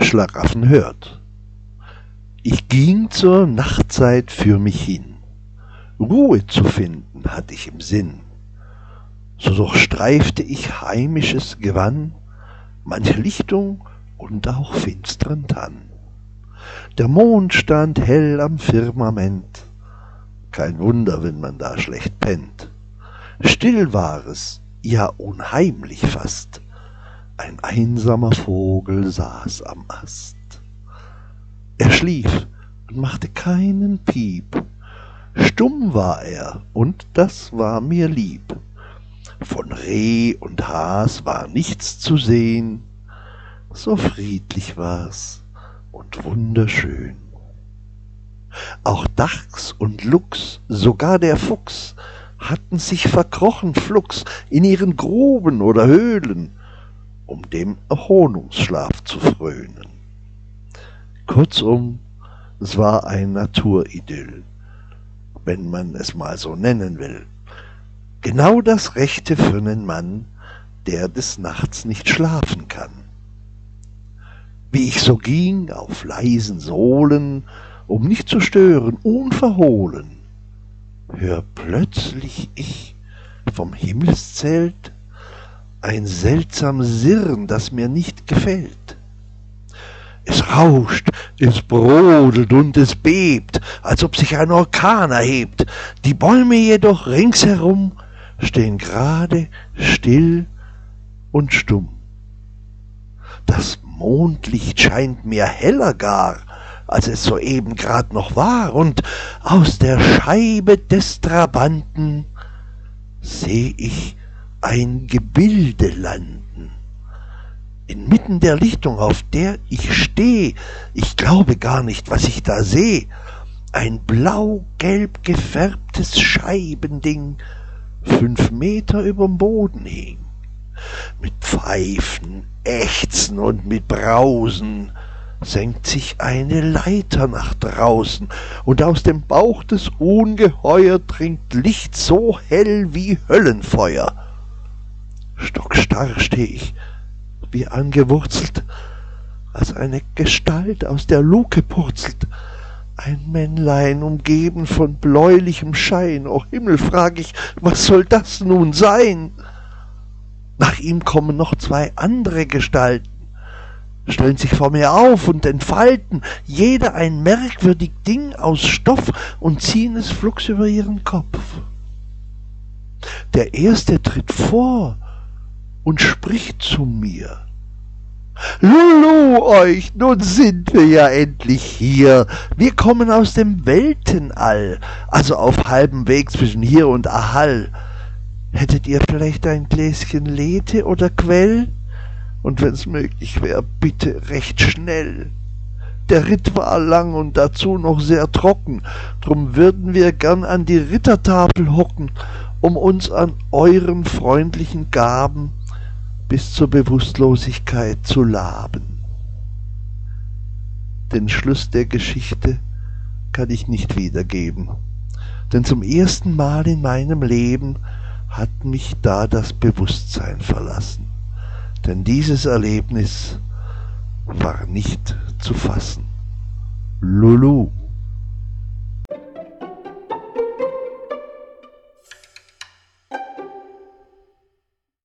Schlaraffen hört. Ich ging zur Nachtzeit für mich hin. Ruhe zu finden hatte ich im Sinn. So durchstreifte ich heimisches Gewann, manche Lichtung und auch finstern Tann. Der Mond stand hell am Firmament. Kein Wunder, wenn man da schlecht pennt. Still war es, ja unheimlich fast. Ein einsamer Vogel saß am Ast. Er schlief und machte keinen Piep. Stumm war er, und das war mir lieb. Von Reh und Has war nichts zu sehn, so friedlich war's und wunderschön. Auch Dachs und Luchs, sogar der Fuchs, hatten sich verkrochen flugs in ihren Gruben oder Höhlen, um dem Erholungsschlaf zu frönen. Kurzum, es war ein Naturidyll, wenn man es mal so nennen will. Genau das Rechte für nen Mann, der des Nachts nicht schlafen kann. Wie ich so ging auf leisen Sohlen, um nicht zu stören, unverhohlen, hör plötzlich ich vom Himmelszelt ein seltsam Sirren, das mir nicht gefällt. Es rauscht, es brodelt und es bebt, als ob sich ein Orkan erhebt. Die Bäume jedoch ringsherum stehen gerade, still und stumm. Das Mondlicht scheint mir heller gar, als es soeben grad noch war, und aus der Scheibe des Trabanten seh ich ein Gebilde landen inmitten der Lichtung, auf der ich steh, ich glaube gar nicht, was ich da seh, ein blau-gelb gefärbtes Scheibending, fünf Meter überm Boden hing, mit Pfeifen, Ächzen und mit Brausen, senkt sich eine Leiter nach draußen, und aus dem Bauch des Ungeheuer dringt Licht so hell wie Höllenfeuer. Stockstarr steh ich, wie angewurzelt, als eine Gestalt aus der Luke purzelt. Ein Männlein umgeben von bläulichem Schein. O Himmel, frag ich, was soll das nun sein? Nach ihm kommen noch zwei andere Gestalten, stellen sich vor mir auf und entfalten, jeder ein merkwürdig Ding aus Stoff und ziehen es flugs über ihren Kopf. Der erste tritt vor und spricht zu mir. Lulu euch, nun sind wir ja endlich hier. Wir kommen aus dem Weltenall, also auf halbem Weg zwischen hier und Ahall. Hättet ihr vielleicht ein Gläschen Lethe oder Quell? Und wenn's möglich wär, bitte recht schnell. Der Ritt war lang und dazu noch sehr trocken, drum würden wir gern an die Rittertafel hocken, um uns an euren freundlichen Gaben bis zur Bewusstlosigkeit zu laben. Den Schluss der Geschichte kann ich nicht wiedergeben, denn zum ersten Mal in meinem Leben hat mich da das Bewusstsein verlassen, denn dieses Erlebnis war nicht zu fassen. Lulu.